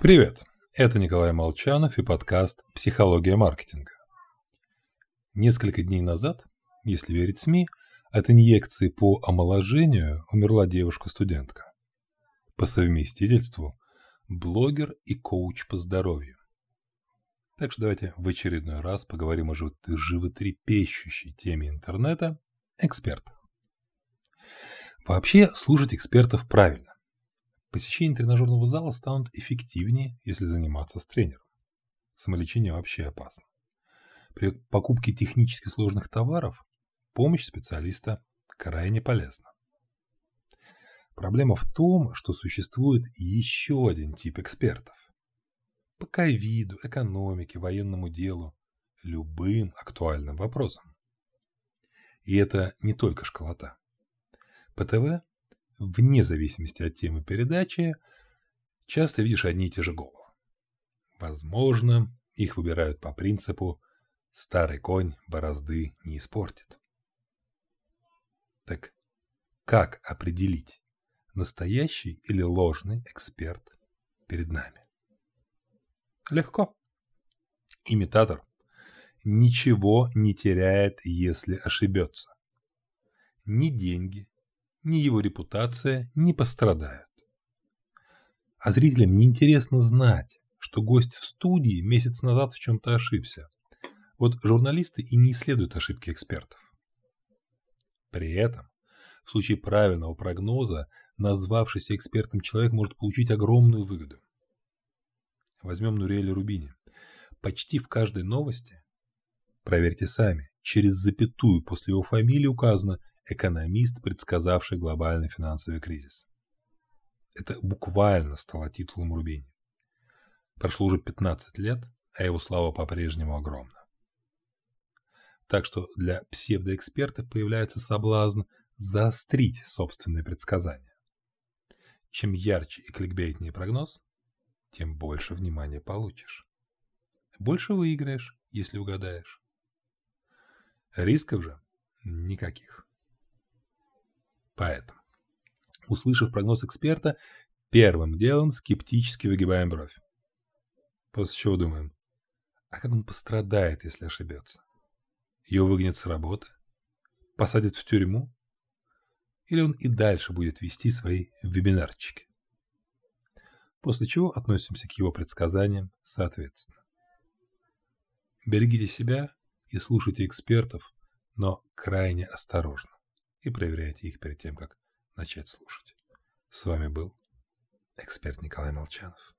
Привет, это Николай Молчанов и подкаст «Психология маркетинга». Несколько дней назад, если верить СМИ, от инъекции по омоложению умерла девушка-студентка. По совместительству блогер и коуч по здоровью. Так что давайте в очередной раз поговорим о животрепещущей теме интернета – экспертах. Вообще, слушать экспертов правильно. Посещение тренажерного зала станут эффективнее, если заниматься с тренером. Самолечение вообще опасно. При покупке технически сложных товаров помощь специалиста крайне полезна. Проблема в том, что существует еще один тип экспертов. По ковиду, экономике, военному делу, любым актуальным вопросам. И это не только школота. По ТВ вне зависимости от темы передачи, часто видишь одни и те же головы. Возможно, их выбирают по принципу «старый конь борозды не испортит». Так как определить, настоящий или ложный эксперт перед нами? Легко. Имитатор ничего не теряет, если ошибется. Ни деньги, ни его репутация не пострадают. А зрителям неинтересно знать, что гость в студии месяц назад в чем-то ошибся. Вот журналисты и не исследуют ошибки экспертов. При этом, в случае правильного прогноза, назвавшийся экспертом человек может получить огромную выгоду. Возьмем Нуриэля Рубини. Почти в каждой новости, проверьте сами, через запятую после его фамилии указано экономист, предсказавший глобальный финансовый кризис. Это буквально стало титулом Рубини. Прошло уже 15 лет, а его слава по-прежнему огромна. Так что для псевдоэкспертов появляется соблазн заострить собственные предсказания. Чем ярче и кликбейтнее прогноз, тем больше внимания получишь. Больше выиграешь, если угадаешь. Рисков же никаких. Поэтому, услышав прогноз эксперта, первым делом скептически выгибаем бровь. После чего думаем, а как он пострадает, если ошибется? Его выгонят с работы? Посадят в тюрьму? Или он и дальше будет вести свои вебинарчики? После чего относимся к его предсказаниям соответственно. Берегите себя и слушайте экспертов, но крайне осторожно и проверяйте их перед тем, как начать слушать. С вами был эксперт Николай Молчанов.